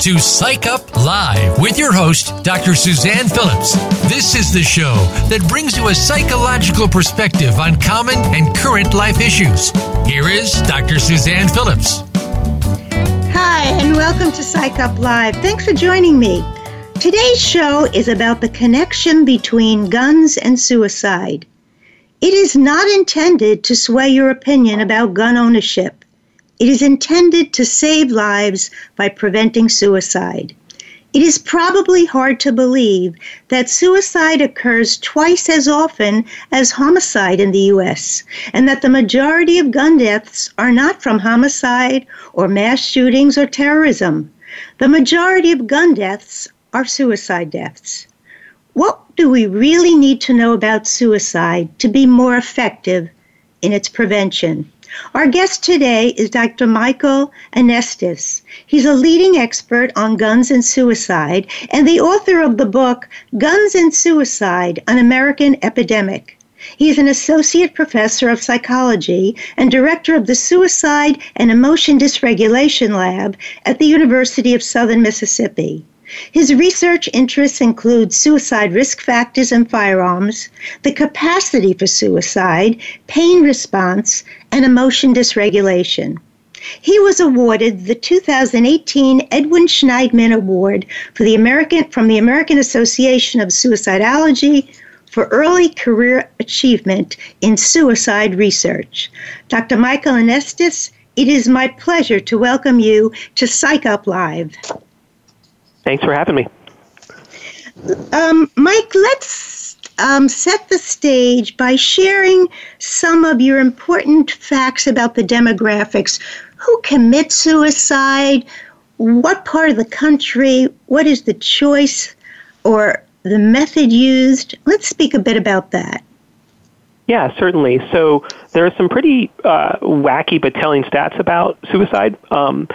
To Psych Up Live with your host, Dr. Suzanne Phillips. This is the show that brings you a psychological perspective on common and current life issues. Here is Dr. Suzanne Phillips. Hi, and welcome to Psych Up Live. Thanks for joining me. Today's show is about the connection between guns and suicide. It is not intended to sway your opinion about gun ownership. It is intended to save lives by preventing suicide. It is probably hard to believe that suicide occurs twice as often as homicide in the U.S., and that the majority of gun deaths are not from homicide or mass shootings or terrorism. The majority of gun deaths are suicide deaths. What do we really need to know about suicide to be more effective in its prevention? Our guest today is Dr. Michael Anestis. He's a leading expert on guns and suicide and the author of the book Guns and Suicide An American Epidemic. He is an associate professor of psychology and director of the Suicide and Emotion Dysregulation Lab at the University of Southern Mississippi. His research interests include suicide risk factors in firearms, the capacity for suicide, pain response, and emotion dysregulation. He was awarded the 2018 Edwin Shneidman Award the American, from the American Association of Suicidology for early career achievement in suicide research. Dr. Michael Anestis, it is my pleasure to welcome you to Psych Up Live. Thanks for having me. Um, Mike, let's um, set the stage by sharing some of your important facts about the demographics. Who commits suicide? What part of the country? What is the choice or the method used? Let's speak a bit about that. Yeah, certainly. So there are some pretty uh, wacky but telling stats about suicide. Um,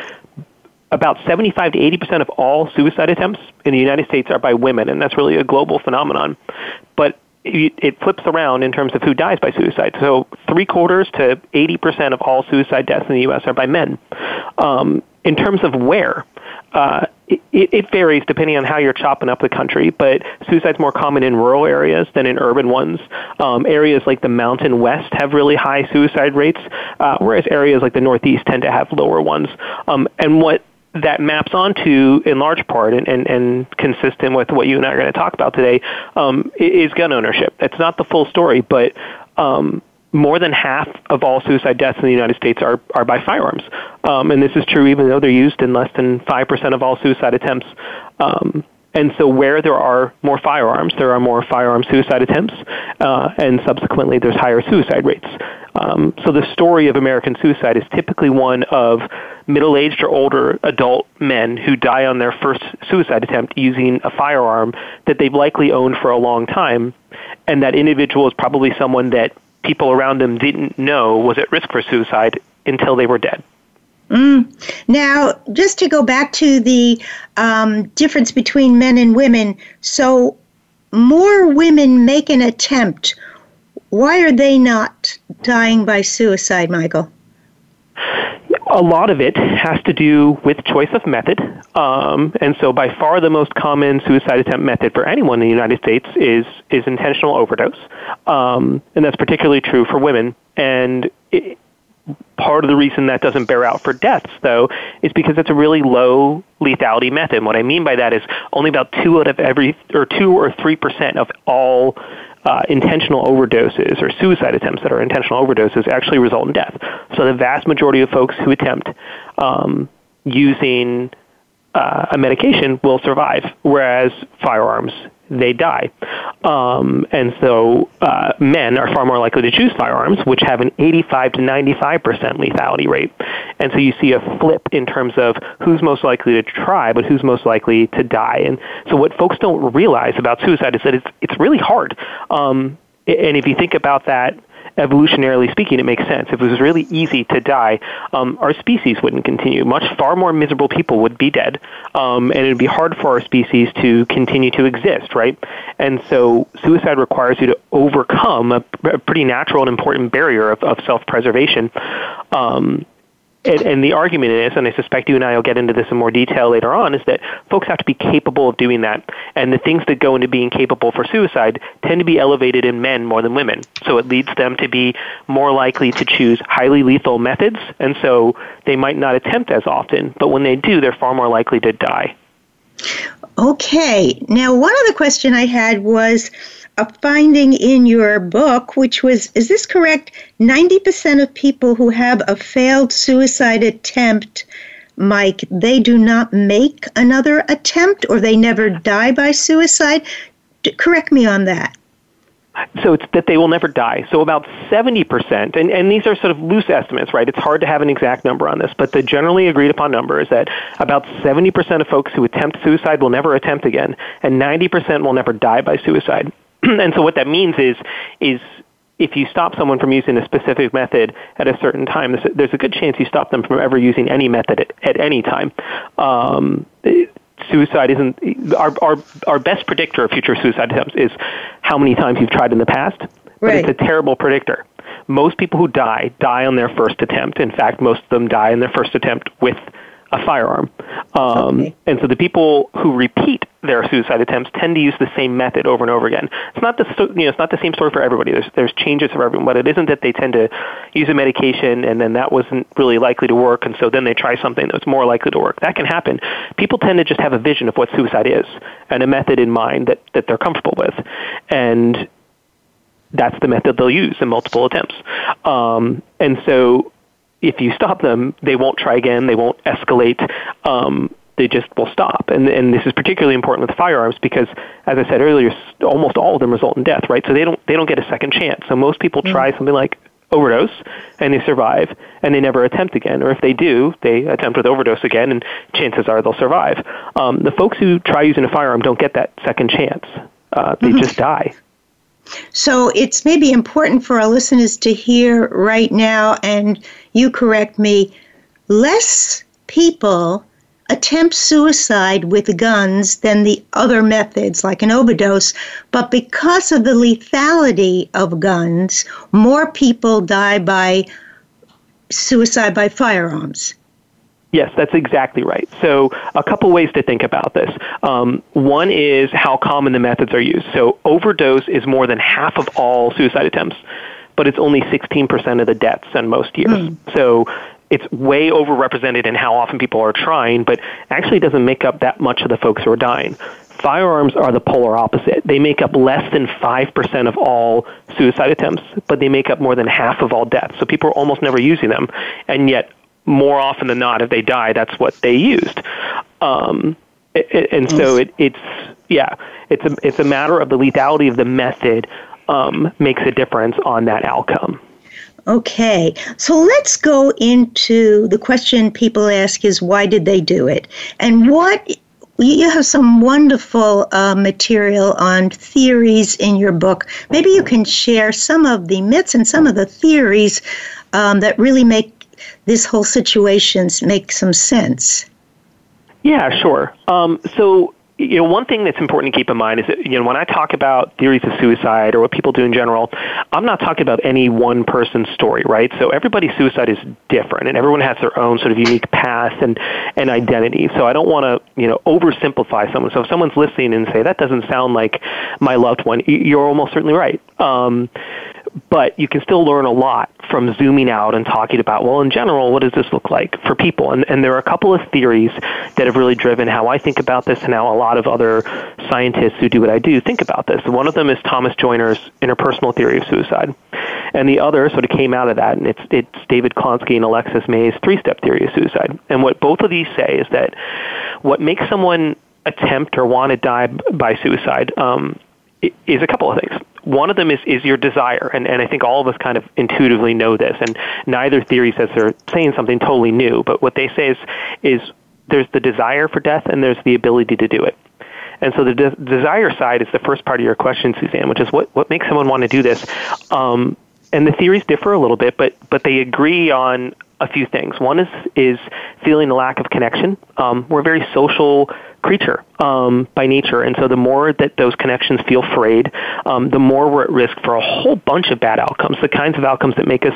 about 75 to 80 percent of all suicide attempts in the United States are by women, and that's really a global phenomenon. But it flips around in terms of who dies by suicide. So three quarters to 80 percent of all suicide deaths in the U.S. are by men. Um, in terms of where, uh, it, it, varies depending on how you're chopping up the country, but suicide's more common in rural areas than in urban ones. Um, areas like the Mountain West have really high suicide rates, uh, whereas areas like the Northeast tend to have lower ones. Um, and what that maps onto, in large part, and, and, and consistent with what you and I are going to talk about today, um, is gun ownership. It's not the full story, but um, more than half of all suicide deaths in the United States are, are by firearms. Um, and this is true even though they're used in less than 5% of all suicide attempts. Um, and so, where there are more firearms, there are more firearm suicide attempts, uh, and subsequently, there's higher suicide rates. Um, so, the story of American suicide is typically one of middle aged or older adult men who die on their first suicide attempt using a firearm that they've likely owned for a long time, and that individual is probably someone that people around them didn't know was at risk for suicide until they were dead. Mm. Now, just to go back to the um, difference between men and women, so more women make an attempt. Why are they not dying by suicide, Michael? a lot of it has to do with choice of method. Um, and so, by far, the most common suicide attempt method for anyone in the United States is is intentional overdose, um, and that's particularly true for women. And it, part of the reason that doesn't bear out for deaths, though, is because it's a really low lethality method. And what I mean by that is only about two out of every, or two or three percent of all uh, intentional overdoses or suicide attempts that are intentional overdoses actually result in death. So the vast majority of folks who attempt um, using uh, a medication will survive, whereas firearms they die. Um, and so uh, men are far more likely to choose firearms, which have an 85 to 95 percent lethality rate. And so you see a flip in terms of who's most likely to try, but who's most likely to die. And so what folks don't realize about suicide is that it's it's really hard. Um, and if you think about that evolutionarily speaking, it makes sense. If it was really easy to die, um, our species wouldn't continue. Much far more miserable people would be dead, um, and it would be hard for our species to continue to exist, right? And so, suicide requires you to overcome a, a pretty natural and important barrier of, of self-preservation. Um, and, and, the argument is, and I suspect you and I will get into this in more detail later on, is that folks have to be capable of doing that. And the things that go into being capable for suicide tend to be elevated in men more than women. So it leads them to be more likely to choose highly lethal methods, and so they might not attempt as often, but when they do, they're far more likely to die. Okay. Now, one other question I had was a finding in your book, which was is this correct? 90% of people who have a failed suicide attempt, Mike, they do not make another attempt or they never die by suicide. D- correct me on that. So it's that they will never die. So about 70%, and, and these are sort of loose estimates, right? It's hard to have an exact number on this, but the generally agreed upon number is that about 70% of folks who attempt suicide will never attempt again, and 90% will never die by suicide. and so what that means is is if you stop someone from using a specific method at a certain time, there's a good chance you stop them from ever using any method at, at any time. Um, suicide isn't our, our our best predictor of future suicide attempts is how many times you've tried in the past. But it's a terrible predictor. Most people who die die on their first attempt. In fact, most of them die in their first attempt with a firearm. Um, okay. And so the people who repeat their suicide attempts tend to use the same method over and over again. It's not the you know it's not the same story for everybody. There's there's changes for everyone, but it isn't that they tend to use a medication and then that wasn't really likely to work, and so then they try something that's more likely to work. That can happen. People tend to just have a vision of what suicide is and a method in mind that that they're comfortable with, and that's the method they'll use in multiple attempts. Um, and so if you stop them, they won't try again. They won't escalate. Um, they just will stop. And, and this is particularly important with firearms because, as I said earlier, almost all of them result in death, right? So they don't they don't get a second chance. So most people mm-hmm. try something like overdose and they survive and they never attempt again. Or if they do, they attempt with overdose again and chances are they'll survive. Um, the folks who try using a firearm don't get that second chance. Uh, they mm-hmm. just die. So it's maybe important for our listeners to hear right now, and you correct me, less people attempt suicide with guns than the other methods, like an overdose. But because of the lethality of guns, more people die by suicide by firearms. Yes, that's exactly right. So, a couple ways to think about this. Um, one is how common the methods are used. So, overdose is more than half of all suicide attempts, but it's only 16% of the deaths in most years. Mm. So, it's way overrepresented in how often people are trying, but actually doesn't make up that much of the folks who are dying. Firearms are the polar opposite. They make up less than 5% of all suicide attempts, but they make up more than half of all deaths. So people are almost never using them. And yet, more often than not, if they die, that's what they used. Um, and so it, it's yeah, it's a it's a matter of the lethality of the method um, makes a difference on that outcome. Okay, so let's go into the question people ask is why did they do it, and what you have some wonderful uh, material on theories in your book. Maybe you can share some of the myths and some of the theories um, that really make this whole situation make some sense. Yeah, sure. Um, so you know, one thing that's important to keep in mind is that, you know, when I talk about theories of suicide or what people do in general, I'm not talking about any one person's story, right? So everybody's suicide is different and everyone has their own sort of unique path and, and identity. So I don't want to, you know, oversimplify someone. So if someone's listening and say, that doesn't sound like my loved one, you're almost certainly right. Um, but you can still learn a lot from zooming out and talking about, well, in general, what does this look like for people? And, and there are a couple of theories that have really driven how I think about this and how a lot of other scientists who do what I do think about this. One of them is Thomas Joiner's interpersonal theory of suicide. And the other sort of came out of that, and it's, it's David Klonsky and Alexis May's three-step theory of suicide. And what both of these say is that what makes someone attempt or want to die by suicide um, is a couple of things. One of them is, is your desire, and, and I think all of us kind of intuitively know this, and neither theory says they're saying something totally new, but what they say is, is there's the desire for death and there's the ability to do it. And so the de- desire side is the first part of your question, Suzanne, which is what, what makes someone want to do this? Um, and the theories differ a little bit, but, but they agree on a few things. One is, is feeling a lack of connection. Um, we're very social creature um, by nature. And so the more that those connections feel frayed, um, the more we're at risk for a whole bunch of bad outcomes, the kinds of outcomes that make us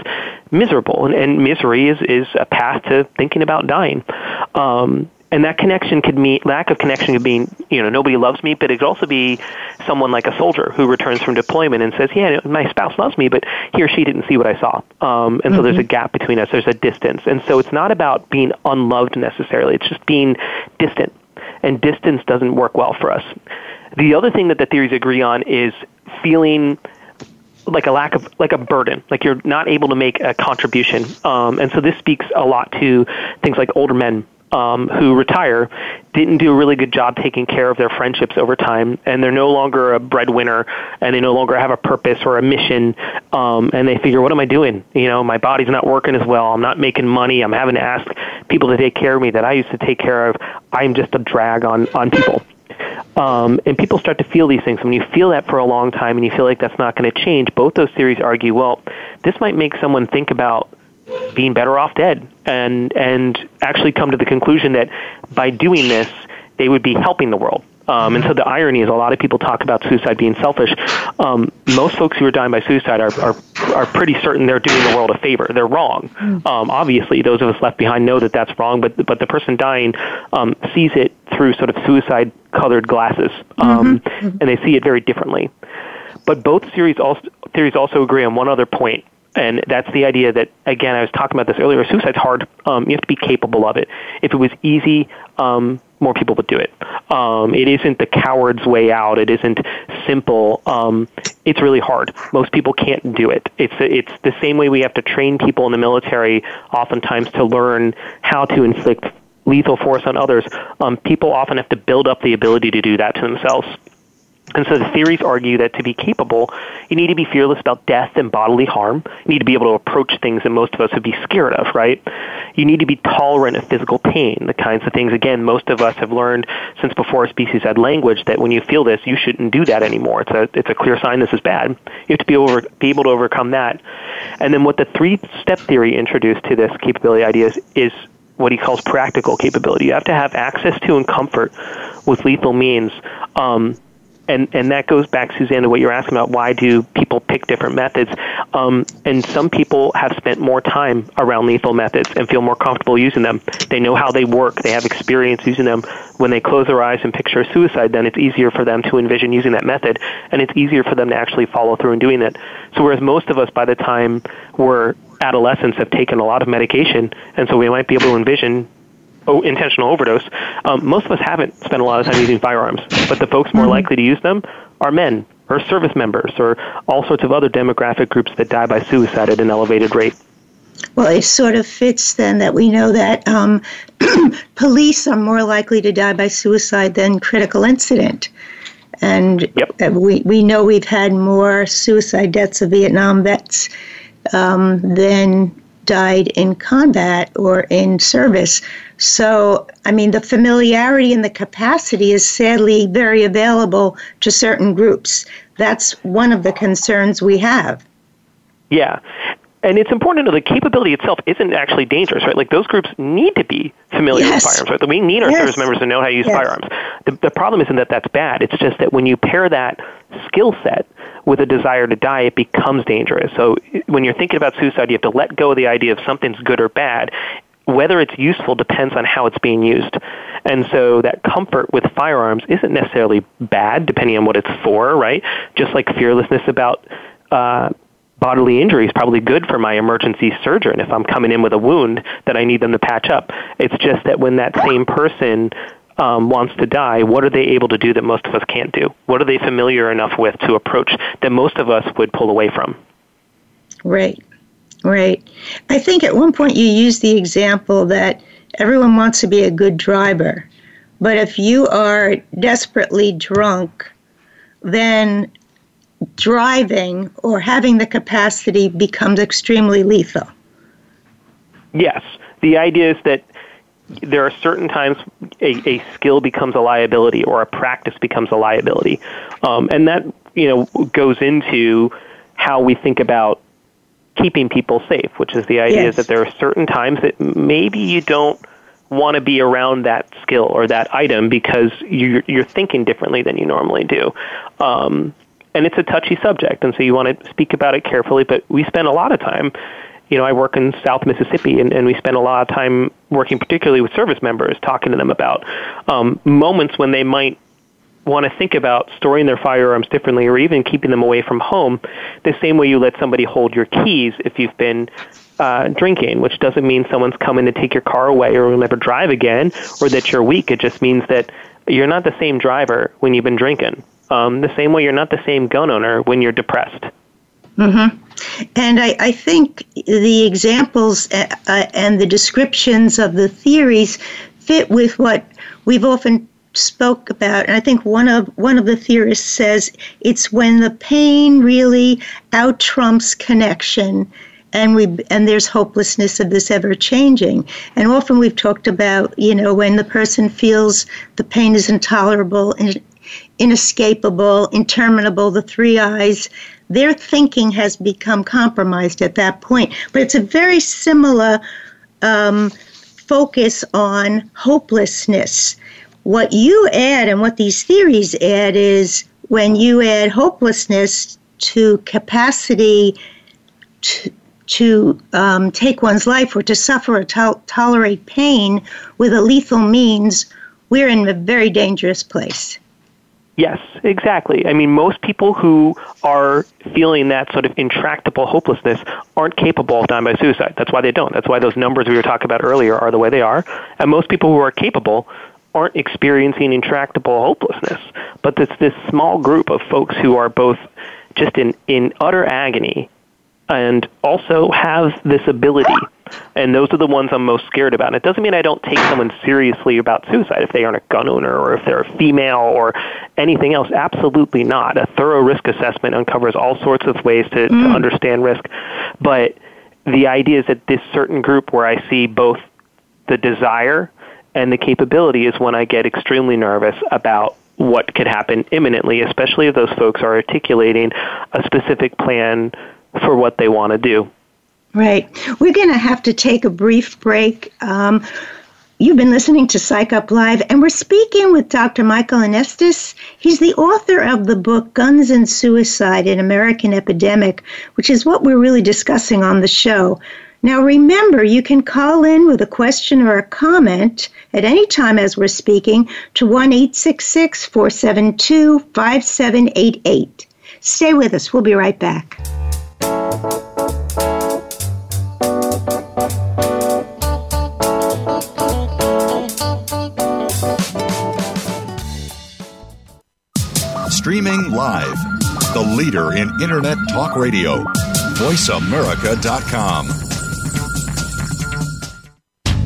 miserable. And, and misery is, is a path to thinking about dying. Um, and that connection could mean lack of connection could mean you know nobody loves me, but it could also be someone like a soldier who returns from deployment and says, "Yeah, my spouse loves me, but he or she didn't see what I saw." Um, and mm-hmm. so there's a mm-hmm. gap between us. There's a distance, and so it's not about being unloved necessarily. It's just being distant and distance doesn't work well for us. The other thing that the theories agree on is feeling like a lack of like a burden like you're not able to make a contribution um, and so this speaks a lot to things like older men um, who retire didn't do a really good job taking care of their friendships over time, and they're no longer a breadwinner, and they no longer have a purpose or a mission, um, and they figure, what am I doing? You know, my body's not working as well. I'm not making money. I'm having to ask people to take care of me that I used to take care of. I'm just a drag on on people. Um, and people start to feel these things. And when you feel that for a long time and you feel like that's not going to change, both those theories argue, well, this might make someone think about being better off dead and and actually come to the conclusion that by doing this they would be helping the world um, and so the irony is a lot of people talk about suicide being selfish. Um, most folks who are dying by suicide are, are, are pretty certain they're doing the world a favor. They're wrong. Um, obviously, those of us left behind know that that's wrong, but, but the person dying um, sees it through sort of suicide colored glasses, um, mm-hmm. and they see it very differently. But both theories also, theories also agree on one other point, and that's the idea that, again, I was talking about this earlier. Suicide's hard. Um, you have to be capable of it. If it was easy, um, more people would do it. Um, it isn't the coward's way out. It isn't simple. Um, it's really hard. Most people can't do it. It's it's the same way we have to train people in the military, oftentimes to learn how to inflict lethal force on others. Um, people often have to build up the ability to do that to themselves. And so the theories argue that to be capable, you need to be fearless about death and bodily harm. You need to be able to approach things that most of us would be scared of, right? You need to be tolerant of physical pain, the kinds of things, again, most of us have learned since before species had language that when you feel this, you shouldn't do that anymore. It's a, it's a clear sign this is bad. You have to be, over, be able to overcome that. And then what the three-step theory introduced to this capability idea is, is what he calls practical capability. You have to have access to and comfort with lethal means. Um, and and that goes back, Suzanne, to what you're asking about. Why do people pick different methods? Um, and some people have spent more time around lethal methods and feel more comfortable using them. They know how they work. They have experience using them. When they close their eyes and picture suicide, then it's easier for them to envision using that method, and it's easier for them to actually follow through and doing it. So whereas most of us, by the time we're adolescents, have taken a lot of medication, and so we might be able to envision oh, intentional overdose, um, most of us haven't spent a lot of time using firearms. But the folks more mm-hmm. likely to use them are men or service members or all sorts of other demographic groups that die by suicide at an elevated rate. Well, it sort of fits then that we know that um, police are more likely to die by suicide than critical incident. And yep. we, we know we've had more suicide deaths of Vietnam vets um, than died in combat or in service. So, I mean, the familiarity and the capacity is sadly very available to certain groups. That's one of the concerns we have. Yeah. And it's important to know the capability itself isn't actually dangerous, right? Like those groups need to be familiar yes. with firearms, right? We need our yes. service members to know how to use yes. firearms. The, the problem isn't that that's bad. It's just that when you pair that skill set with a desire to die, it becomes dangerous. So when you're thinking about suicide, you have to let go of the idea of something's good or bad. Whether it's useful depends on how it's being used. And so that comfort with firearms isn't necessarily bad, depending on what it's for, right? Just like fearlessness about uh, bodily injury is probably good for my emergency surgeon if I'm coming in with a wound that I need them to patch up. It's just that when that same person um, wants to die, what are they able to do that most of us can't do? What are they familiar enough with to approach that most of us would pull away from? Right, right. I think at one point you used the example that everyone wants to be a good driver, but if you are desperately drunk, then driving or having the capacity becomes extremely lethal. Yes. The idea is that there are certain times a, a skill becomes a liability or a practice becomes a liability, um, and that you know goes into how we think about keeping people safe, which is the idea yes. that there are certain times that maybe you don't want to be around that skill or that item because you're, you're thinking differently than you normally do. Um, and it's a touchy subject, and so you want to speak about it carefully. But we spend a lot of time. You know, I work in South Mississippi, and, and we spend a lot of time working, particularly with service members, talking to them about um, moments when they might want to think about storing their firearms differently or even keeping them away from home the same way you let somebody hold your keys if you've been uh, drinking, which doesn't mean someone's coming to take your car away or will never drive again or that you're weak. It just means that you're not the same driver when you've been drinking. Um, the same way you're not the same gun owner when you're depressed. Mm-hmm. And I, I think the examples uh, uh, and the descriptions of the theories fit with what we've often spoke about, and I think one of one of the theorists says it's when the pain really out trumps connection, and we and there's hopelessness of this ever changing. And often we've talked about you know when the person feels the pain is intolerable and inescapable, interminable, the three eyes. Their thinking has become compromised at that point. But it's a very similar um, focus on hopelessness what you add and what these theories add is when you add hopelessness to capacity to, to um, take one's life or to suffer or to- tolerate pain with a lethal means, we're in a very dangerous place. Yes, exactly. I mean, most people who are feeling that sort of intractable hopelessness aren't capable of dying by suicide. That's why they don't. That's why those numbers we were talking about earlier are the way they are. And most people who are capable aren't experiencing intractable hopelessness, but it's this small group of folks who are both just in, in utter agony and also have this ability. And those are the ones I'm most scared about. And it doesn't mean I don't take someone seriously about suicide if they aren't a gun owner or if they're a female or anything else. Absolutely not. A thorough risk assessment uncovers all sorts of ways to, mm. to understand risk. But the idea is that this certain group where I see both the desire and the capability is when I get extremely nervous about what could happen imminently, especially if those folks are articulating a specific plan for what they want to do. Right. We're going to have to take a brief break. Um, you've been listening to Psych Up Live, and we're speaking with Dr. Michael Anestis. He's the author of the book Guns and Suicide An American Epidemic, which is what we're really discussing on the show. Now, remember, you can call in with a question or a comment at any time as we're speaking to 1 472 5788. Stay with us. We'll be right back. Streaming live, the leader in Internet Talk Radio, VoiceAmerica.com.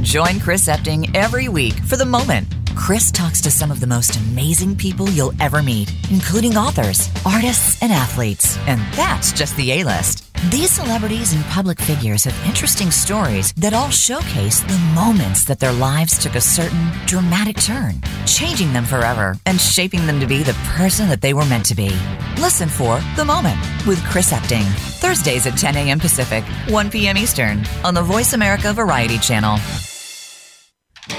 Join Chris Epting every week for The Moment. Chris talks to some of the most amazing people you'll ever meet, including authors, artists, and athletes. And that's just the A list. These celebrities and public figures have interesting stories that all showcase the moments that their lives took a certain dramatic turn, changing them forever and shaping them to be the person that they were meant to be. Listen for The Moment with Chris Epting, Thursdays at 10 a.m. Pacific, 1 p.m. Eastern on the Voice America Variety Channel.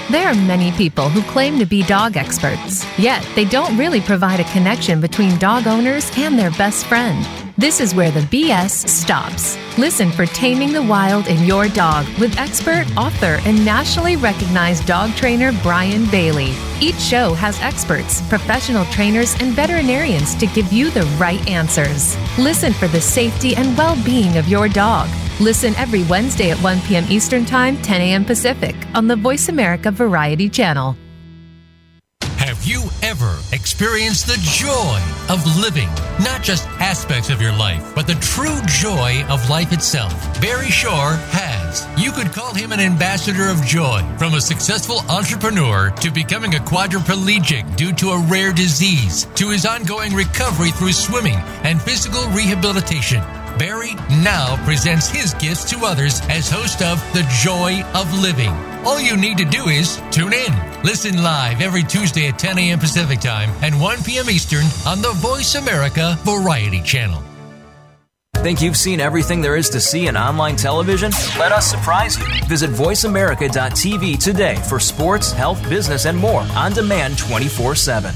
There are many people who claim to be dog experts, yet they don't really provide a connection between dog owners and their best friend. This is where the BS stops. Listen for Taming the Wild in Your Dog with expert, author, and nationally recognized dog trainer Brian Bailey. Each show has experts, professional trainers, and veterinarians to give you the right answers. Listen for the safety and well being of your dog. Listen every Wednesday at 1 p.m. Eastern Time, 10 a.m. Pacific on the Voice America Variety Channel. Have you ever experienced the joy of living? Not just aspects of your life, but the true joy of life itself. Barry Shore has. You could call him an ambassador of joy. From a successful entrepreneur to becoming a quadriplegic due to a rare disease to his ongoing recovery through swimming and physical rehabilitation. Barry now presents his gifts to others as host of The Joy of Living. All you need to do is tune in. Listen live every Tuesday at 10 a.m. Pacific Time and 1 p.m. Eastern on the Voice America Variety Channel. Think you've seen everything there is to see in online television? Let us surprise you. Visit VoiceAmerica.tv today for sports, health, business, and more on demand 24 7.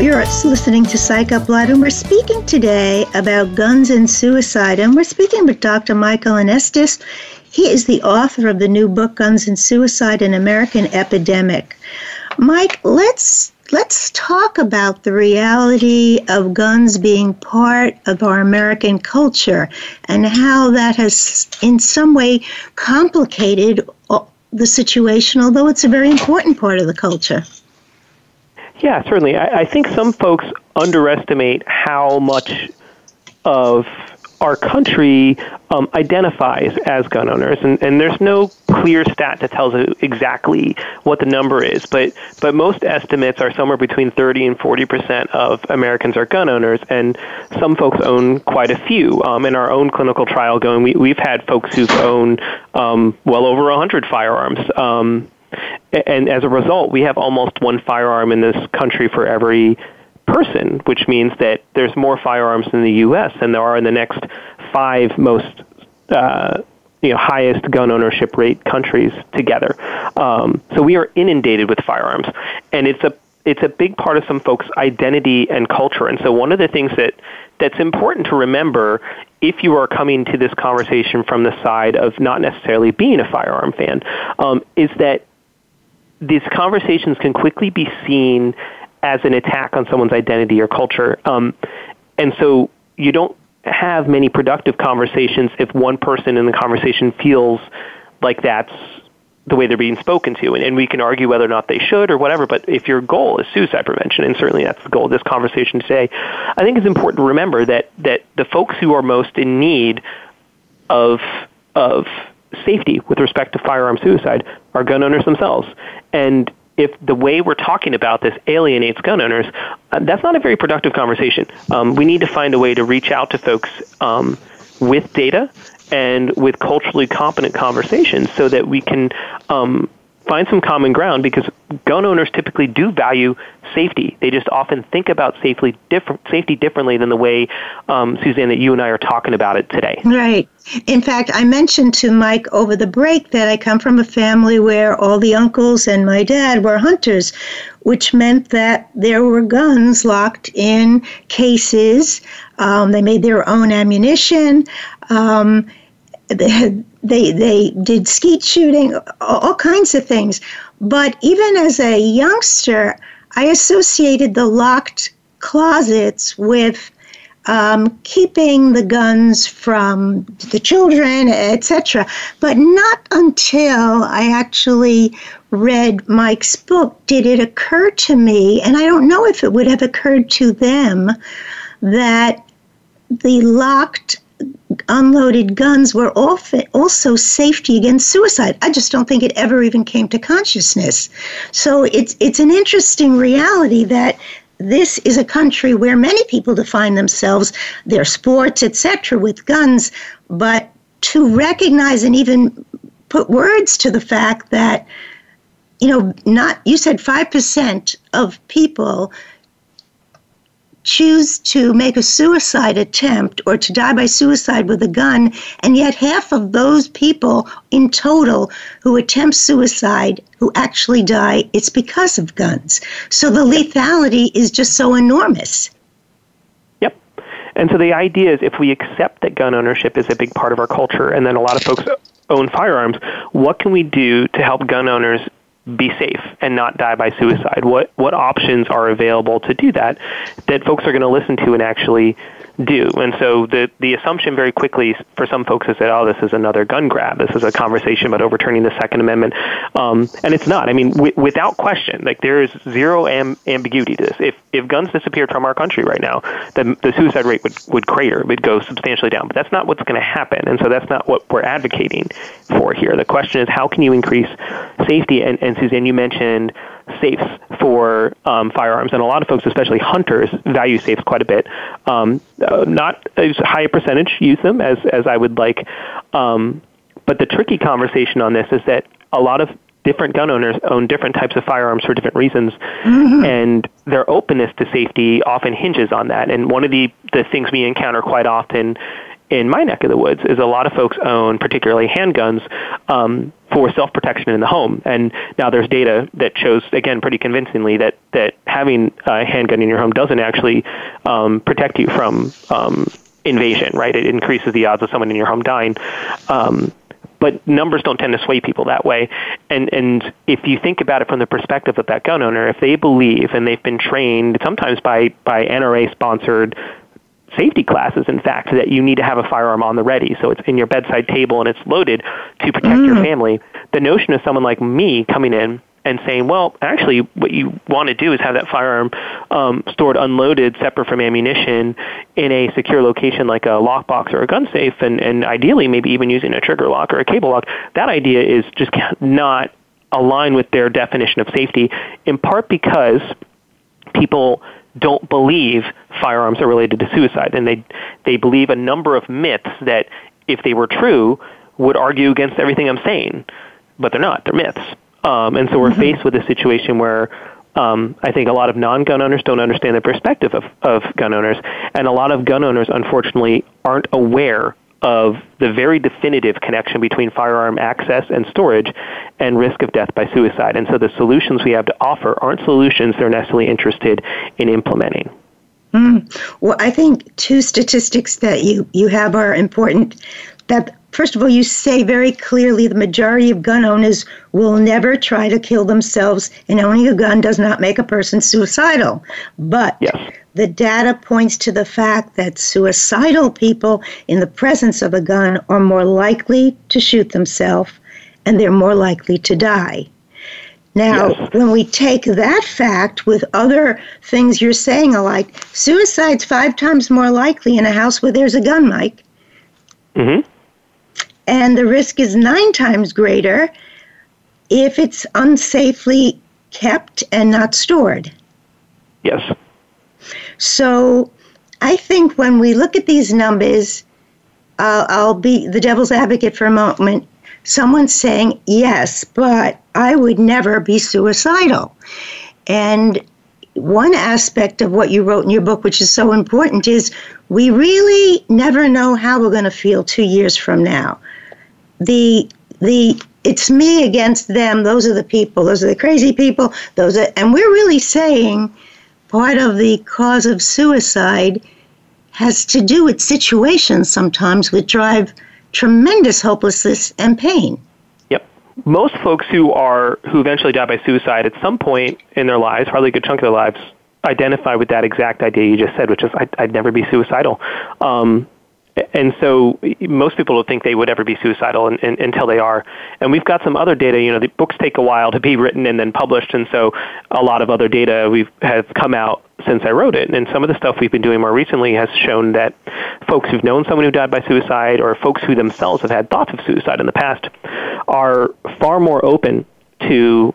you're listening to Psych Up Live, and we're speaking today about guns and suicide. And we're speaking with Dr. Michael Anestis. He is the author of the new book, Guns and Suicide: An American Epidemic. Mike, let's let's talk about the reality of guns being part of our American culture and how that has, in some way, complicated uh, the situation, although it's a very important part of the culture. Yeah, certainly. I, I think some folks underestimate how much of our country um, identifies as gun owners, and, and there's no clear stat that tells you exactly what the number is, but but most estimates are somewhere between 30 and 40 percent of Americans are gun owners, and some folks own quite a few. Um, in our own clinical trial going, we, we've had folks who've owned um, well over 100 firearms. Um, and as a result, we have almost one firearm in this country for every person, which means that there's more firearms in the U.S. than there are in the next five most uh, you know, highest gun ownership rate countries together. Um, so we are inundated with firearms, and it's a it's a big part of some folks' identity and culture. And so one of the things that that's important to remember if you are coming to this conversation from the side of not necessarily being a firearm fan um, is that these conversations can quickly be seen as an attack on someone's identity or culture. Um, and so you don't have many productive conversations if one person in the conversation feels like that's the way they're being spoken to. And, and we can argue whether or not they should or whatever, but if your goal is suicide prevention, and certainly that's the goal of this conversation today, I think it's important to remember that, that the folks who are most in need of, of safety with respect to firearm suicide are gun owners themselves. And if the way we're talking about this alienates gun owners, uh, that's not a very productive conversation. Um, we need to find a way to reach out to folks um, with data and with culturally competent conversations so that we can um, find some common ground because gun owners typically do value safety. They just often think about safely different, safety differently than the way, um, Suzanne, that you and I are talking about it today. Right. In fact, I mentioned to Mike over the break that I come from a family where all the uncles and my dad were hunters, which meant that there were guns locked in cases. Um, they made their own ammunition. Um, they they did skeet shooting, all kinds of things. But even as a youngster, I associated the locked closets with um, keeping the guns from the children, etc. But not until I actually read Mike's book did it occur to me, and I don't know if it would have occurred to them, that the locked unloaded guns were also safety against suicide. I just don't think it ever even came to consciousness. So it's it's an interesting reality that this is a country where many people define themselves, their sports, etc., with guns, but to recognize and even put words to the fact that you know not you said 5% of people choose to make a suicide attempt or to die by suicide with a gun, and yet half of those people in total who attempt suicide who actually die, it's because of guns. So the lethality is just so enormous. Yep. And so the idea is if we accept that gun ownership is a big part of our culture, and then a lot of folks own firearms, what can we do to help gun owners be safe and not die by suicide? What what options are available to do that that folks are going to listen to and actually do. And so the the assumption very quickly for some folks is that oh this is another gun grab. This is a conversation about overturning the Second Amendment, um, and it's not. I mean, w- without question, like there is zero am- ambiguity to this. If if guns disappeared from our country right now, the the suicide rate would would crater. It would go substantially down. But that's not what's going to happen, and so that's not what we're advocating for here. The question is how can you increase safety? And, and Suzanne, you mentioned safes for um, firearms, and a lot of folks, especially hunters, value safes quite a bit. Um, uh, not as high a percentage use them as as I would like, um, but the tricky conversation on this is that a lot of different gun owners own different types of firearms for different reasons, mm-hmm. and their openness to safety often hinges on that. And one of the the things we encounter quite often in my neck of the woods is a lot of folks own particularly handguns um, for self protection in the home. And now there's data that shows again pretty convincingly that that having a handgun in your home doesn't actually um, protect you from um, invasion. Right? It increases the odds of someone in your home dying. Um, but numbers don't tend to sway people that way. And and if you think about it from the perspective of that gun owner, if they believe and they've been trained sometimes by by NRA sponsored safety classes, in fact, that you need to have a firearm on the ready. So it's in your bedside table and it's loaded to protect mm. your family. The notion of someone like me coming in and saying, well, actually, what you want to do is have that firearm um, stored unloaded, separate from ammunition, in a secure location like a lockbox or a gun safe, and, and ideally maybe even using a trigger lock or a cable lock. That idea is just not aligned with their definition of safety, in part because people don't believe firearms are related to suicide, and they they believe a number of myths that, if they were true, would argue against everything I'm saying, but they're not. They're myths, um, and so we're mm-hmm. faced with a situation where. Um, I think a lot of non-gun owners don't understand the perspective of, of gun owners, and a lot of gun owners, unfortunately, aren't aware of the very definitive connection between firearm access and storage and risk of death by suicide. And so the solutions we have to offer aren't solutions they're necessarily interested in implementing. Mm. Well, I think two statistics that you, you have are important. That first of all, you say very clearly the majority of gun owners will never try to kill themselves, and owning a gun does not make a person suicidal. But yes the data points to the fact that suicidal people in the presence of a gun are more likely to shoot themselves and they're more likely to die. Now, yes. when we take that fact with other things you're saying, like suicide's five times more likely in a house where there's a gun, Mike. Mm-hmm. And the risk is nine times greater if it's unsafely kept and not stored. Yes. So I think when we look at these numbers, uh, I'll be the devil's advocate for a moment. Someone's saying, yes, but I would never be suicidal. And one aspect of what you wrote in your book, which is so important, is we really never know how we're going to feel two years from now. The the it's me against them. Those are the people. Those are the crazy people. Those are, and we're really saying part of the cause of suicide has to do with situations sometimes which drive tremendous hopelessness and pain. Most folks who are who eventually die by suicide at some point in their lives, probably a good chunk of their lives, identify with that exact idea you just said, which is I'd, I'd never be suicidal. Um, and so most people don't think they would ever be suicidal in, in, until they are. And we've got some other data. You know, the books take a while to be written and then published, and so a lot of other data we've have come out since I wrote it. And some of the stuff we've been doing more recently has shown that folks who've known someone who died by suicide, or folks who themselves have had thoughts of suicide in the past, are far more open to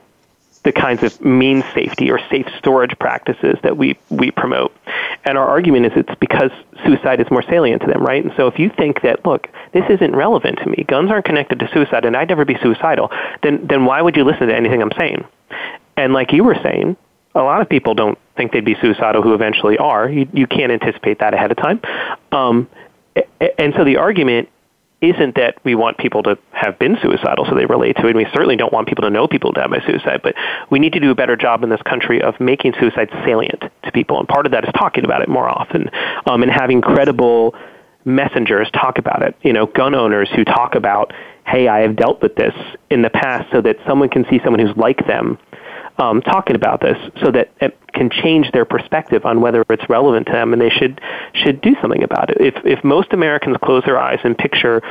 the kinds of mean safety or safe storage practices that we, we promote. And our argument is it's because suicide is more salient to them, right? And so if you think that, look, this isn't relevant to me, guns aren't connected to suicide, and I'd never be suicidal, then, then why would you listen to anything I'm saying? And like you were saying, a lot of people don't think they'd be suicidal who eventually are. You, you can't anticipate that ahead of time. Um, and so the argument isn't that we want people to have been suicidal so they relate to it. And we certainly don't want people to know people died by suicide, but we need to do a better job in this country of making suicide salient to people. And part of that is talking about it more often um, and having credible messengers talk about it. You know, gun owners who talk about, hey, I have dealt with this in the past so that someone can see someone who's like them um, talking about this so that it can change their perspective on whether it's relevant to them and they should should do something about it. If if most Americans close their eyes and picture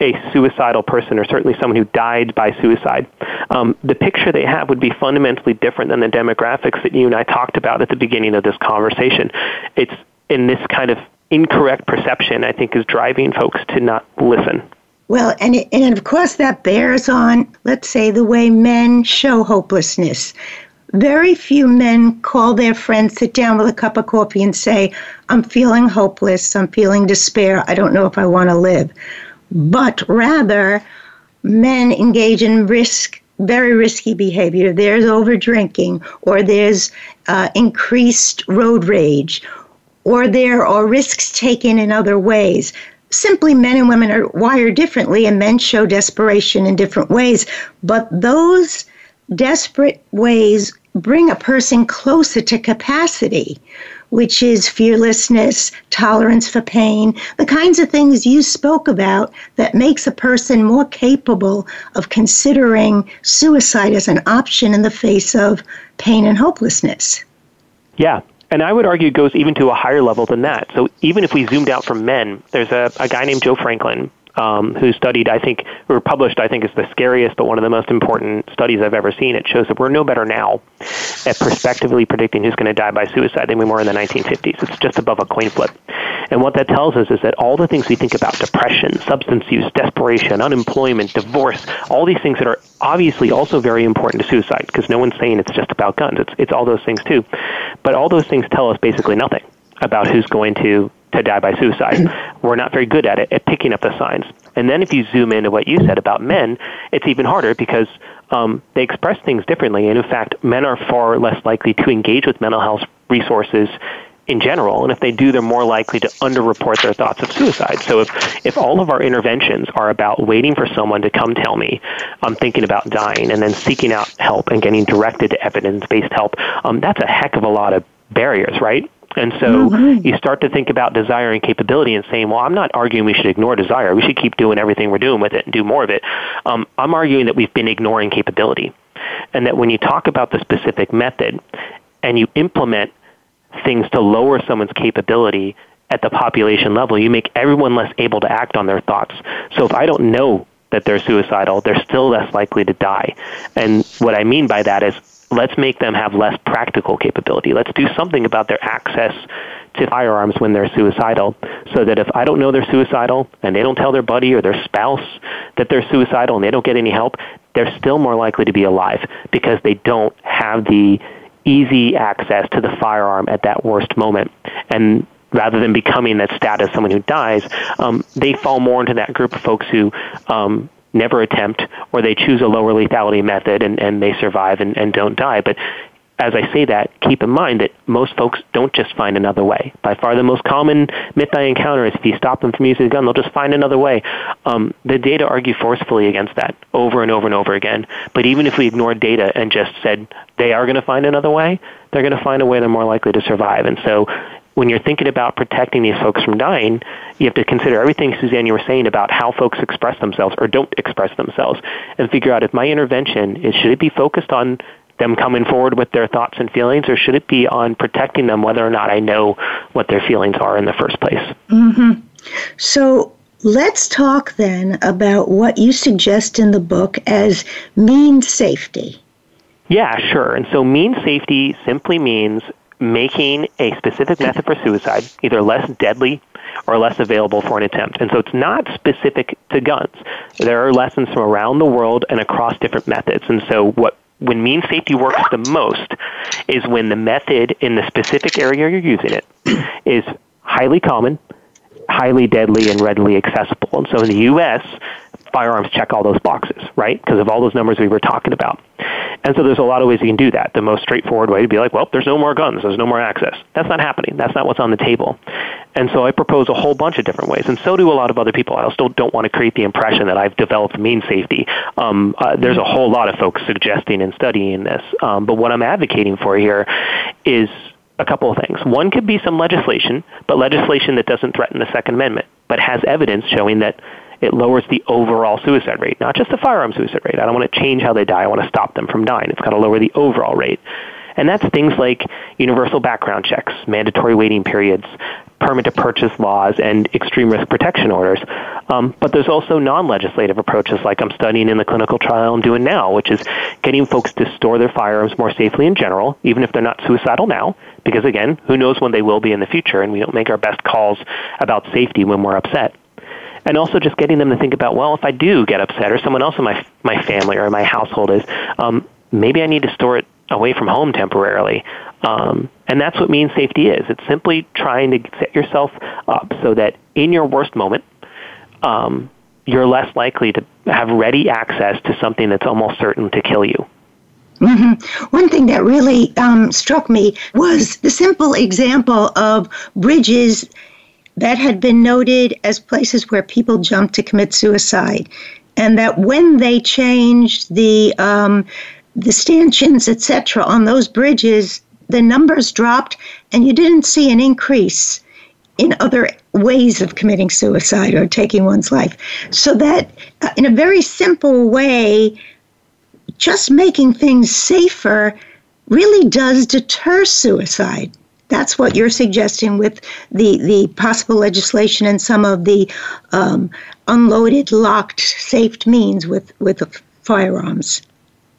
a suicidal person or certainly someone who died by suicide, um, the picture they have would be fundamentally different than the demographics that you and I talked about at the beginning of this conversation. It's in this kind of incorrect perception, I think, is driving folks to not listen. Well, and, it, and of course, that bears on, let's say, the way men show hopelessness. Very few men call their friends, sit down with a cup of coffee, and say, I'm feeling hopeless, I'm feeling despair, I don't know if I want to live. But rather, men engage in risk very risky behavior. There's over drinking, or there's uh, increased road rage, or there are risks taken in other ways. Simply, men and women are wired differently, and men show desperation in different ways. But those desperate ways bring a person closer to capacity, which is fearlessness, tolerance for pain, the kinds of things you spoke about that makes a person more capable of considering suicide as an option in the face of pain and hopelessness. Yeah, and I would argue it goes even to a higher level than that. So even if we zoomed out from men, there's a, a guy named Joe Franklin um, who studied, I think, or published, I think, is the scariest but one of the most important studies I've ever seen. It shows that we're no better now at prospectively predicting who's going to die by suicide than we were in the 1950s. It's just above a coin flip. And what that tells us is that all the things we think about depression, substance use, desperation, unemployment, divorce, all these things that are obviously also very important to suicide because no one's saying it's just about guns. It's, it's all those things too. But all those things tell us basically nothing about who's going to to die by suicide. We're not very good at it, at picking up the signs. And then if you zoom into what you said about men, it's even harder because um, they express things differently. And in fact, men are far less likely to engage with mental health resources in general. And if they do, they're more likely to underreport their thoughts of suicide. So if, if all of our interventions are about waiting for someone to come tell me I'm thinking about dying and then seeking out help and getting directed to evidence based help, um, that's a heck of a lot of barriers, right? And so mm-hmm. you start to think about desire and capability and saying, well, I'm not arguing we should ignore desire. We should keep doing everything we're doing with it and do more of it. Um, I'm arguing that we've been ignoring capability. And that when you talk about the specific method and you implement things to lower someone's capability at the population level, you make everyone less able to act on their thoughts. So if I don't know that they're suicidal, they're still less likely to die. And what I mean by that is let's make them have less practical capability. Let's do something about their access to firearms when they're suicidal so that if I don't know they're suicidal and they don't tell their buddy or their spouse that they're suicidal and they don't get any help, they're still more likely to be alive because they don't have the easy access to the firearm at that worst moment. And rather than becoming that status, someone who dies, um, they fall more into that group of folks who um, never attempt, or they choose a lower lethality method and, and they survive and, and don't die. But as I say that, keep in mind that most folks don't just find another way. By far the most common myth I encounter is if you stop them from using a gun, they'll just find another way. Um, the data argue forcefully against that over and over and over again. But even if we ignored data and just said they are going to find another way, they're going to find a way they're more likely to survive. And so when you're thinking about protecting these folks from dying, you have to consider everything, Suzanne, you were saying about how folks express themselves or don't express themselves and figure out if my intervention is, should it be focused on them coming forward with their thoughts and feelings, or should it be on protecting them whether or not I know what their feelings are in the first place? Mm-hmm. So let's talk then about what you suggest in the book as means safety. Yeah, sure. And so means safety simply means making a specific method for suicide either less deadly or less available for an attempt. And so it's not specific to guns. There are lessons from around the world and across different methods. And so what when means safety works the most is when the method in the specific area you're using it is highly common, highly deadly, and readily accessible. And so in the U.S., firearms check all those boxes, right? Because of all those numbers we were talking about. And so there's a lot of ways you can do that. The most straightforward way to be like, well, there's no more guns, there's no more access. That's not happening. That's not what's on the table. And so I propose a whole bunch of different ways, and so do a lot of other people. I still don't want to create the impression that I've developed means safety. Um, uh, there's a whole lot of folks suggesting and studying this. Um, but what I'm advocating for here is a couple of things. One could be some legislation, but legislation that doesn't threaten the Second Amendment, but has evidence showing that it lowers the overall suicide rate, not just the firearm suicide rate. I don't want to change how they die. I want to stop them from dying. It's got to lower the overall rate. And that's things like universal background checks, mandatory waiting periods, permit to purchase laws, and extreme risk protection orders. Um, but there's also non-legislative approaches like I'm studying in the clinical trial I'm doing now, which is getting folks to store their firearms more safely in general, even if they're not suicidal now, because again, who knows when they will be in the future, and we don't make our best calls about safety when we're upset and also just getting them to think about, well, if I do get upset, or someone else in my my family or my household is, um, maybe I need to store it away from home temporarily. Um, and that's what means safety is. It's simply trying to set yourself up so that in your worst moment, um, you're less likely to have ready access to something that's almost certain to kill you. Mm-hmm. One thing that really um, struck me was the simple example of bridges that had been noted as places where people jumped to commit suicide. And that when they changed the um, the stanchions, etc., on those bridges, the numbers dropped, and you didn't see an increase in other ways of committing suicide or taking one's life. So that, uh, in a very simple way, just making things safer really does deter suicide. That's what you're suggesting with the, the possible legislation and some of the um, unloaded, locked, safe means with, with firearms.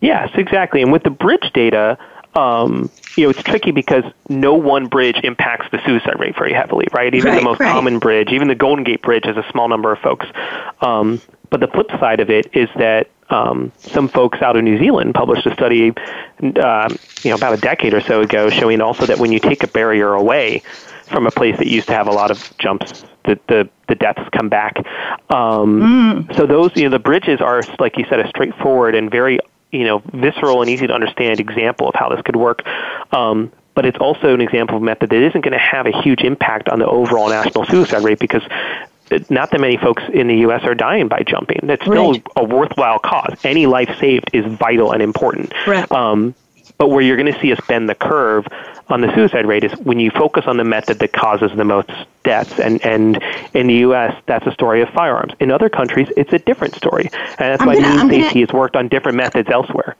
Yes, exactly. And with the bridge data, um, you know, it's tricky because no one bridge impacts the suicide rate very heavily, right? Even right, the most right. common bridge, even the Golden Gate Bridge, has a small number of folks. Um, but the flip side of it is that um, some folks out of New Zealand published a study, um, you know, about a decade or so ago, showing also that when you take a barrier away from a place that used to have a lot of jumps, the the, the deaths come back. Um, Mm. So those, you know, the bridges are, like you said, a straightforward and very you know visceral and easy to understand example of how this could work. Um, but it's also an example of a method that isn't going to have a huge impact on the overall national suicide rate because not that many folks in the U.S. are dying by jumping. It's still Right. a worthwhile cause. Any life saved is vital and important. Right. Um, but where you're going to see us bend the curve on the suicide rate is when you focus on the method that causes the most deaths. And, and in the U.S., that's a story of firearms. In other countries, it's a different story. And that's I'm why gonna- I'm gonna- has worked on different methods elsewhere.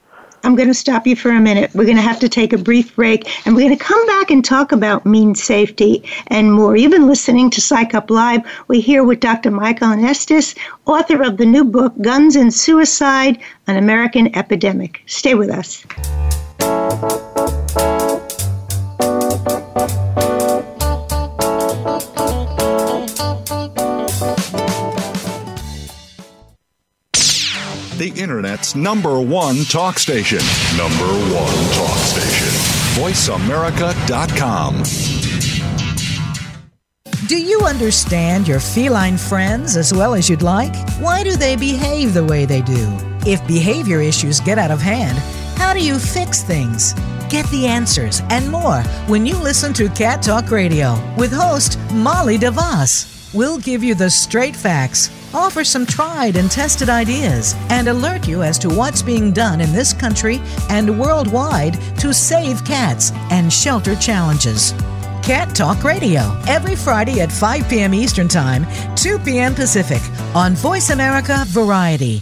I'm going to stop you for a minute. We're going to have to take a brief break, and we're going to come back and talk about means safety and more. You've been listening to Psych Up Live. We're here with Dr. Michael Anestis, author of the new book, Guns and Suicide An American Epidemic. Stay with us. The Internet's number one talk station. Number one talk station. VoiceAmerica.com. Do you understand your feline friends as well as you'd like? Why do they behave the way they do? If behavior issues get out of hand, how do you fix things? Get the answers and more when you listen to Cat Talk Radio with host Molly DeVos. We'll give you the straight facts, offer some tried and tested ideas, and alert you as to what's being done in this country and worldwide to save cats and shelter challenges. Cat Talk Radio, every Friday at 5 p.m. Eastern Time, 2 p.m. Pacific, on Voice America Variety.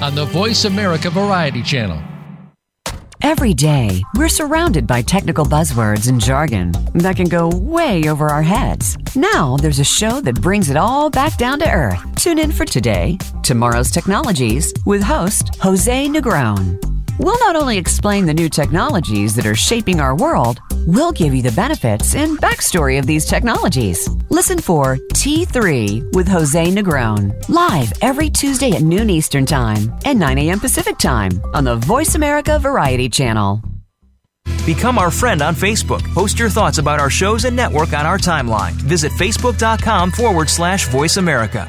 on the Voice America Variety Channel. Every day, we're surrounded by technical buzzwords and jargon that can go way over our heads. Now, there's a show that brings it all back down to earth. Tune in for today, Tomorrow's Technologies, with host Jose Negron. We'll not only explain the new technologies that are shaping our world, we'll give you the benefits and backstory of these technologies. Listen for T3 with Jose Negron, live every Tuesday at noon Eastern Time and 9 a.m. Pacific Time on the Voice America Variety Channel. Become our friend on Facebook. Post your thoughts about our shows and network on our timeline. Visit facebook.com forward slash voice America.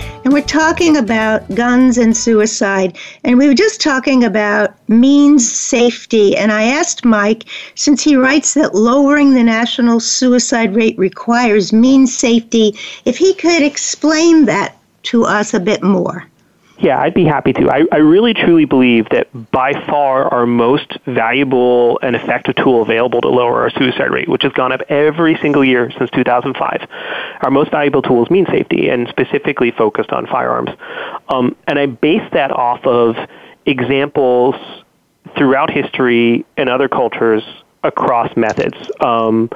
and we're talking about guns and suicide. And we were just talking about means safety. And I asked Mike, since he writes that lowering the national suicide rate requires means safety, if he could explain that to us a bit more. Yeah, I'd be happy to. I, I really truly believe that by far our most valuable and effective tool available to lower our suicide rate, which has gone up every single year since 2005, our most valuable tool is means safety and specifically focused on firearms. Um, and I base that off of examples throughout history and other cultures across methods. Um,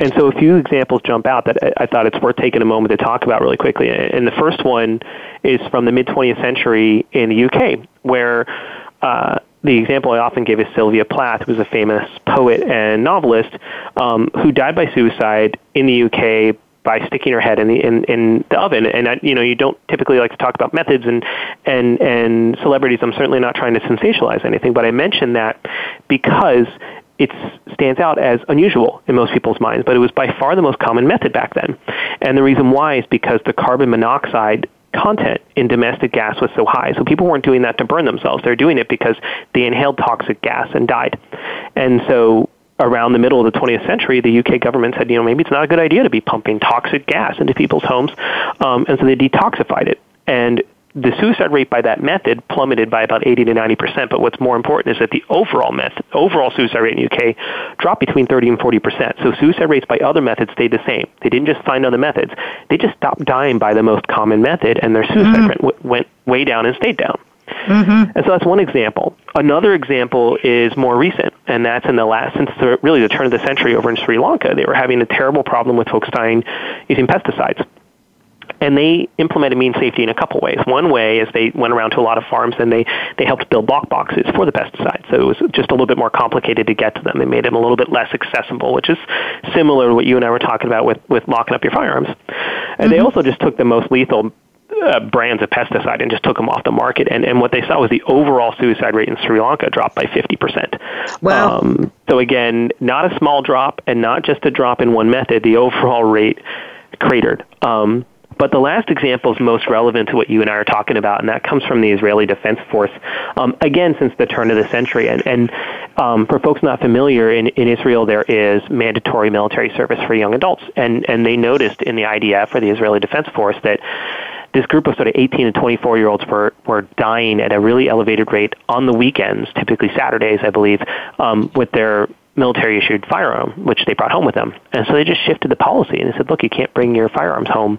and so a few examples jump out that I thought it's worth taking a moment to talk about really quickly. And the first one is from the mid 20th century in the UK, where uh, the example I often give is Sylvia Plath, who was a famous poet and novelist um, who died by suicide in the UK by sticking her head in the in, in the oven. And I, you know, you don't typically like to talk about methods and and and celebrities. I'm certainly not trying to sensationalize anything, but I mention that because it stands out as unusual in most people's minds, but it was by far the most common method back then. And the reason why is because the carbon monoxide content in domestic gas was so high. So people weren't doing that to burn themselves. They're doing it because they inhaled toxic gas and died. And so around the middle of the 20th century, the UK government said, you know, maybe it's not a good idea to be pumping toxic gas into people's homes. Um, and so they detoxified it. And the suicide rate by that method plummeted by about 80 to 90 percent. But what's more important is that the overall method, overall suicide rate in the UK dropped between 30 and 40 percent. So suicide rates by other methods stayed the same. They didn't just find other methods; they just stopped dying by the most common method, and their suicide mm-hmm. rate w- went way down and stayed down. Mm-hmm. And so that's one example. Another example is more recent, and that's in the last, since the, really the turn of the century over in Sri Lanka, they were having a terrible problem with folks dying using pesticides and they implemented means safety in a couple ways. One way is they went around to a lot of farms and they, they helped build lock boxes for the pesticides. So it was just a little bit more complicated to get to them. They made them a little bit less accessible, which is similar to what you and I were talking about with, with locking up your firearms. And mm-hmm. they also just took the most lethal uh, brands of pesticide and just took them off the market. And, and what they saw was the overall suicide rate in Sri Lanka dropped by 50%. Wow. Um, so again, not a small drop and not just a drop in one method. The overall rate cratered. Um, but the last example is most relevant to what you and I are talking about, and that comes from the Israeli Defense Force. Um, again, since the turn of the century, and, and um, for folks not familiar, in, in Israel there is mandatory military service for young adults, and and they noticed in the IDF or the Israeli Defense Force that this group of sort of 18 to 24 year olds were, were dying at a really elevated rate on the weekends, typically Saturdays, I believe, um, with their military issued firearm, which they brought home with them. And so they just shifted the policy and they said, look, you can't bring your firearms home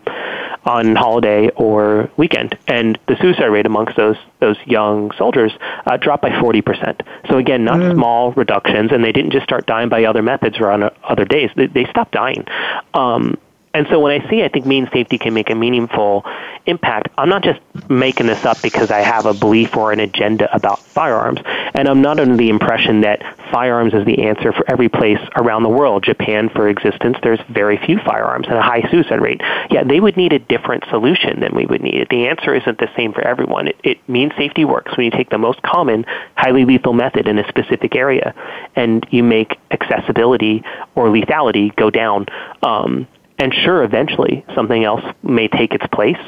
on holiday or weekend. And the suicide rate amongst those those young soldiers uh, dropped by 40%. So again, not mm. small reductions, and they didn't just start dying by other methods or on other days. They, they stopped dying. Um, and so when I see, I think means safety can make a meaningful impact. I'm not just making this up because I have a belief or an agenda about firearms, and I'm not under the impression that firearms is the answer for every place around the world. Japan, for existence, there's very few firearms and a high suicide rate. Yeah, they would need a different solution than we would need. The answer isn't the same for everyone. It, it means safety works when you take the most common, highly lethal method in a specific area, and you make accessibility or lethality go down. Um, and sure, eventually something else may take its place.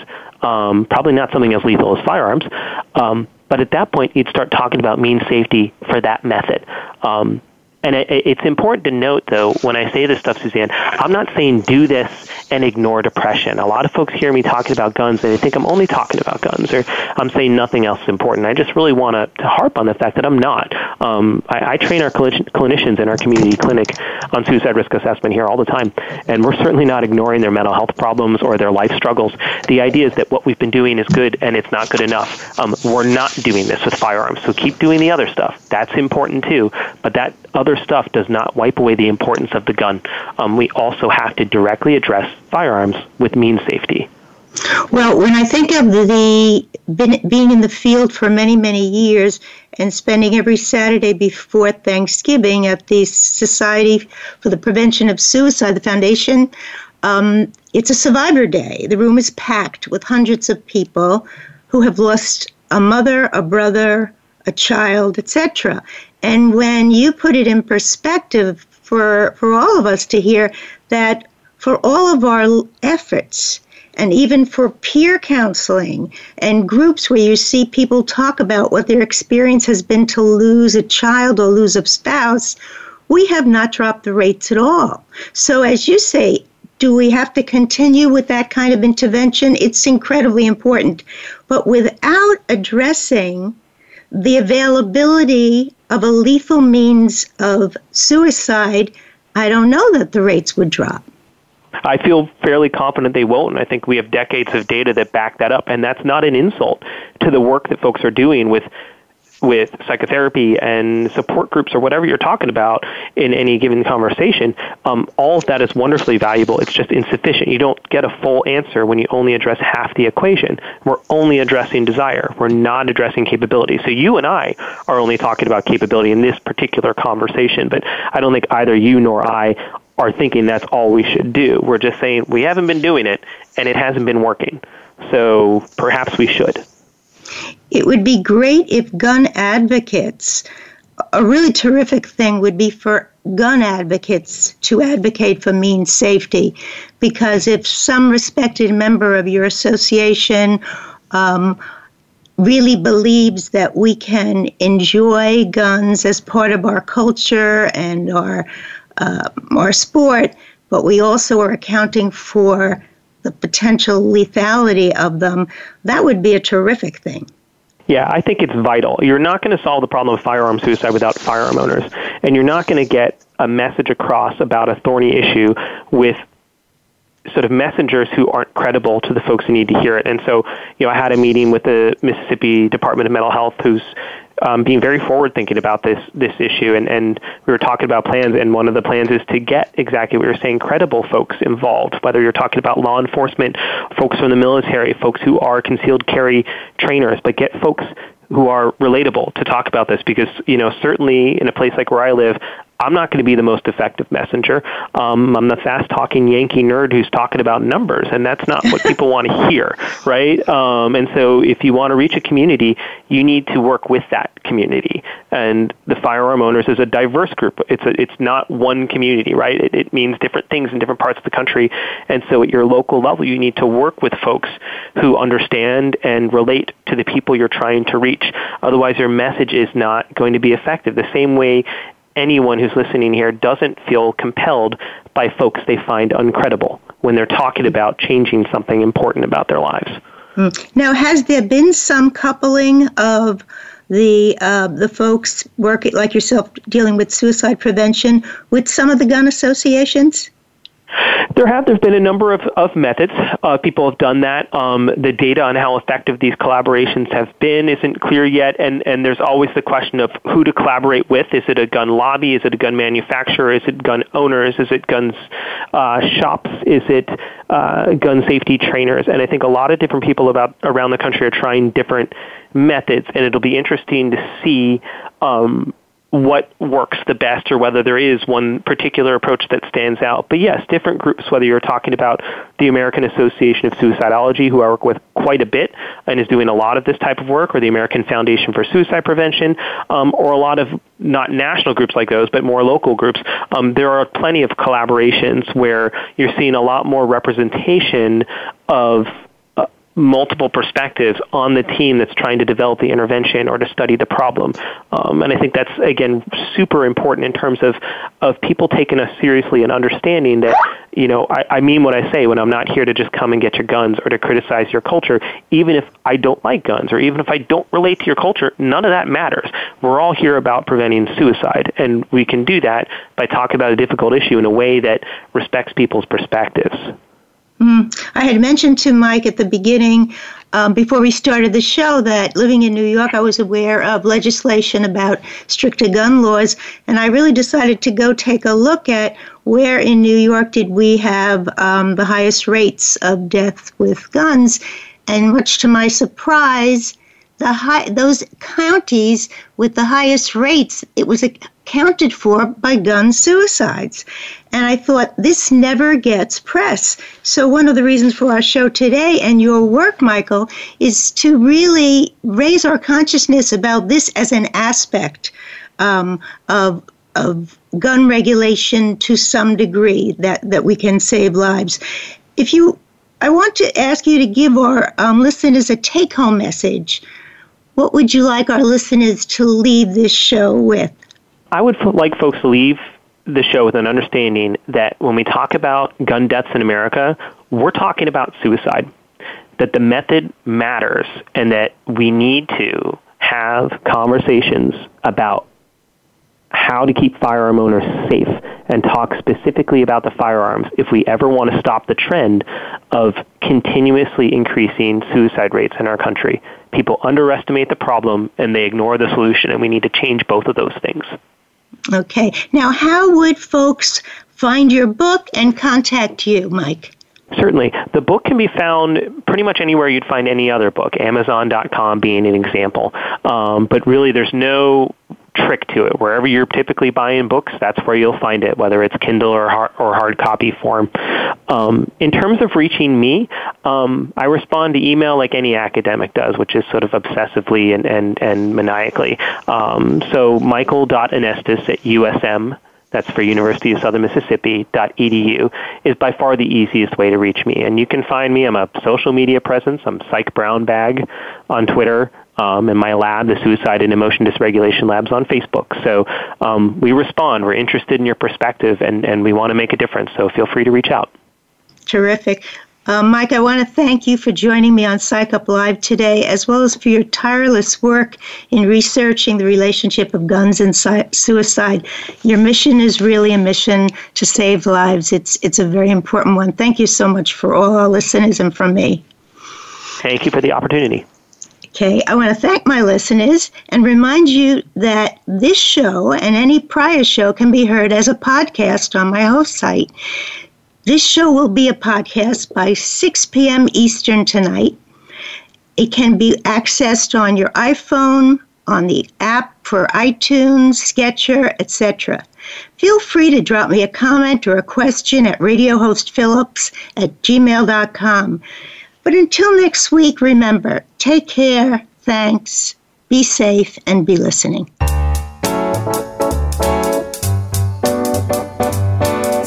Um, probably not something as lethal as firearms. Um, but at that point, you'd start talking about means safety for that method. Um, and it, it's important to note, though, when I say this stuff, Suzanne, I'm not saying do this and ignore depression. A lot of folks hear me talking about guns and they think I'm only talking about guns or I'm saying nothing else is important. I just really want to, harp on the fact that I'm not. Um, I, I train our clinicians in our community clinic on suicide risk assessment here all the time, and we're certainly not ignoring their mental health problems or their life struggles. The idea is that what we've been doing is good and it's not good enough. Um, we're not doing this with firearms, so keep doing the other stuff. That's important too, but that other stuff does not wipe away the importance of the gun. Um, we also have to directly address firearms with means safety. Well, when I think of the being in the field for many, many years and spending every Saturday before Thanksgiving at the Society for the Prevention of Suicide, the foundation, um, it's a survivor day. The room is packed with hundreds of people who have lost a mother, a brother, a child, etc. And when you put it in perspective for for all of us to hear that for all of our efforts and even for peer counseling and groups where you see people talk about what their experience has been to lose a child or lose a spouse, we have not dropped the rates at all. So, as you say, do we have to continue with that kind of intervention? It's incredibly important. But without addressing the availability of a lethal means of suicide, I don't know that the rates would drop. I feel fairly confident they won't, and I think we have decades of data that back that up, and that's not an insult to the work that folks are doing with with psychotherapy and support groups or whatever you're talking about in any given conversation, um, all of that is wonderfully valuable. It's just insufficient. You don't get a full answer when you only address half the equation. We're only addressing desire. We're not addressing capability. So you and I are only talking about capability in this particular conversation, but I don't think either you nor I are thinking that's all we should do. We're just saying we haven't been doing it and it hasn't been working. So perhaps we should. It would be great if gun advocates, a really terrific thing would be for gun advocates to advocate for means safety. Because if some respected member of your association um, really believes that we can enjoy guns as part of our culture and our, uh, our sport, but we also are accounting for the potential lethality of them, that would be a terrific thing. Yeah, I think it's vital. You're not going to solve the problem of firearm suicide without firearm owners, and you're not going to get a message across about a thorny issue with sort of messengers who aren't credible to the folks who need to hear it. And so, you know, I had a meeting with the Mississippi Department of Mental Health, who's um, being very forward thinking about this this issue, and, and we were talking about plans, and one of the plans is to get exactly what you're saying, credible folks involved. Whether you're talking about law enforcement, folks from the military, folks who are concealed carry trainers, but get folks who are relatable to talk about this because you know certainly in a place like where I live I'm not going to be the most effective messenger. Um, I'm the fast talking Yankee nerd who's talking about numbers, and that's not what people want to hear, right? Um, and so, if you want to reach a community, you need to work with that community. And the firearm owners is a diverse group. It's a, it's not one community, right? It, it means different things in different parts of the country. And so, at your local level, you need to work with folks who understand and relate to the people you're trying to reach. Otherwise, your message is not going to be effective. The same way anyone who's listening here doesn't feel compelled by folks they find uncredible when they're talking about changing something important about their lives. Hmm. Now, has there been some coupling of the uh, the folks working like yourself dealing with suicide prevention with some of the gun associations? There have. There's been a number of, of methods. Uh, people have done that. Um, the data on how effective these collaborations have been isn't clear yet, and, and there's always the question of who to collaborate with. Is it a gun lobby? Is it a gun manufacturer? Is it gun owners? Is it guns uh, shops? Is it uh, gun safety trainers? And I think a lot of different people about around the country are trying different methods, and it'll be interesting to see um, what works the best or whether there is one particular approach that stands out. But yes, different groups, whether you're talking about the American Association of Suicidology, who I work with quite a bit and is doing a lot of this type of work, or the American Foundation for Suicide Prevention, um, or a lot of not national groups like those, but more local groups, um, there are plenty of collaborations where you're seeing a lot more representation of multiple perspectives on the team that's trying to develop the intervention or to study the problem. Um, and I think that's again super important in terms of of people taking us seriously and understanding that you know I, I mean what I say when I'm not here to just come and get your guns or to criticize your culture. Even if I don't like guns or even if I don't relate to your culture, none of that matters. We're all here about preventing suicide, and we can do that by talking about a difficult issue in a way that respects people's perspectives. Mm. I had mentioned to Mike at the beginning, um, before we started the show, that living in New York, I was aware of legislation about stricter gun laws, and I really decided to go take a look at where in New York did we have um, the highest rates of death with guns. And much to my surprise, the high, those counties with the highest rates, it was accounted for by gun suicides. And I thought, this never gets press. So, one of the reasons for our show today and your work, Michael, is to really raise our consciousness about this as an aspect um, of, of gun regulation to some degree that, that we can save lives. If you, I want to ask you to give our um, listeners a take home message. What would you like our listeners to leave this show with? I would like folks to leave the show with an understanding that when we talk about gun deaths in America, we're talking about suicide. That the method matters and that we need to have conversations about how to keep firearm owners safe and talk specifically about the firearms if we ever want to stop the trend of continuously increasing suicide rates in our country. People underestimate the problem and they ignore the solution, and we need to change both of those things. Okay. Now, how would folks find your book and contact you, Mike? Certainly. The book can be found pretty much anywhere you'd find any other book, Amazon.com being an example. Um, but really, there's no trick to it. Wherever you're typically buying books, that's where you'll find it, whether it's Kindle or hard, or hard copy form. Um, in terms of reaching me, um, I respond to email like any academic does, which is sort of obsessively and, and, and maniacally. Um, so michael.anestis at USM that's for University of Southern Mississippi .edu is by far the easiest way to reach me. And you can find me. I'm a social media presence. I'm Psych Brown Bag on Twitter um, in my lab, the Suicide and Emotion Dysregulation Labs on Facebook. So um, we respond. We're interested in your perspective, and, and we want to make a difference. So feel free to reach out. Terrific. Uh, Mike, I want to thank you for joining me on Psych Up Live today, as well as for your tireless work in researching the relationship of guns and suicide. Your mission is really a mission to save lives. It's it's a very important one. Thank you so much for all our listeners and from me. Thank you for the opportunity. Okay, I want to thank my listeners and remind you that this show and any prior show can be heard as a podcast on my host site. This show will be a podcast by 6 p.m. Eastern tonight. It can be accessed on your iPhone, on the app for iTunes, Stitcher, etc. Feel free to drop me a comment or a question at radiohostphillips at gmail.com. But until next week, remember take care, thanks, be safe, and be listening.